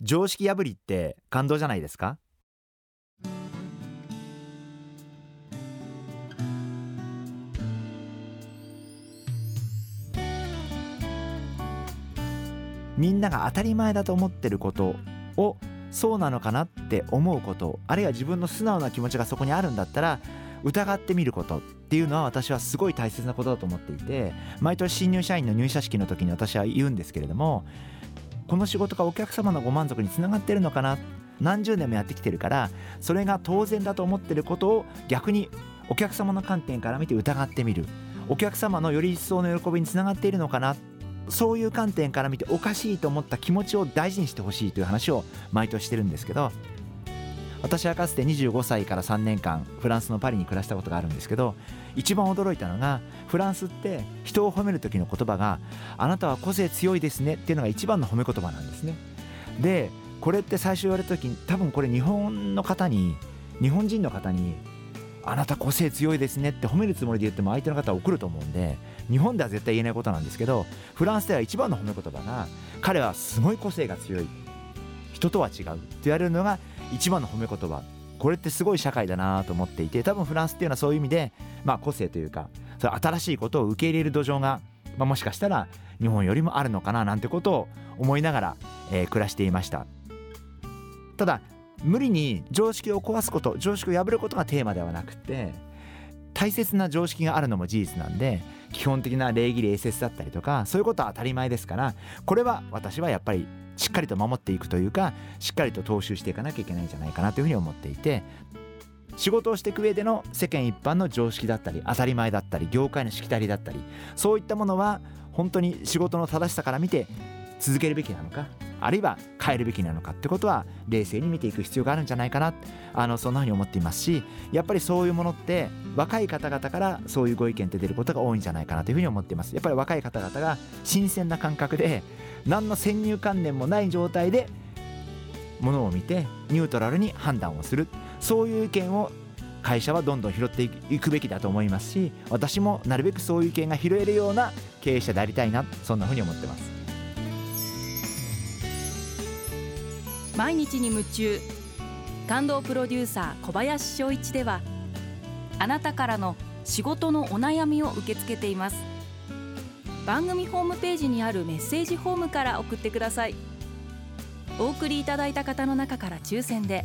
常識破りって感動じゃないですか？みんなが当たり前だと思ってることをそうなのかなって思うことあるいは自分の素直な気持ちがそこにあるんだったら疑ってみることっていうのは私はすごい大切なことだと思っていて毎年新入社員の入社式の時に私は言うんですけれどもこの仕事がお客様のご満足につながってるのかな。何十年もやってきてるからそれが当然だと思ってることを逆にお客様の観点から見て疑ってみる。お客様のより一層の喜びにつながっているのかな。そういう観点から見ておかしいと思った気持ちを大事にしてほしいという話を毎年してるんですけど私はかつて25歳から3年間フランスのパリに暮らしたことがあるんですけど一番驚いたのがフランスって人を褒める時の言葉が「あなたは個性強いですね」っていうのが一番の褒め言葉なんですね。でこれって最初言われた時に多分これ日本の方に日本人の方に「あなた個性強いですね」って褒めるつもりで言っても相手の方は怒ると思うんで日本では絶対言えないことなんですけどフランスでは一番の褒め言葉が彼はすごい個性が強い人とは違うって言われるのが一番の褒め言葉これってすごい社会だなと思っていて多分フランスっていうのはそういう意味で、まあ、個性というかそ新しいことを受け入れる土壌が、まあ、もしかしたら日本よりもあるのかななんてことを思いながら、えー、暮らしていました。ただ無理に常識を壊すこと常識を破ることがテーマではなくて大切な常識があるのも事実なんで基本的な礼儀礼節だったりとかそういうことは当たり前ですからこれは私はやっぱりしっかりと守っていくというかしっかりと踏襲していかなきゃいけないんじゃないかなというふうに思っていて仕事をしていく上での世間一般の常識だったり当たり前だったり業界のしきたりだったりそういったものは本当に仕事の正しさから見て続けるべきなのかあるいは変えるべきなのかってことは冷静に見ていく必要があるんじゃないかな。あのそんなふうに思っていますしやっぱりそういうものって若い方々からそういうご意見って出ることが多いんじゃないかなというふうに思っています。やっぱり若い方々が新鮮な感覚で何の先入観念もない状態でものを見てニュートラルに判断をする。そういう意見を会社はどんどん拾っていくべきだと思いますし私もなるべくそういう意見が拾えるような経営者でありたいなそんなふうに思ってます。毎日に夢中。感動プロデューサー小林翔一ではあなたからの仕事のお悩みを受け付けています。番組ホームページにあるメッセージフォームから送ってください。お送りいただいた方の中から抽選で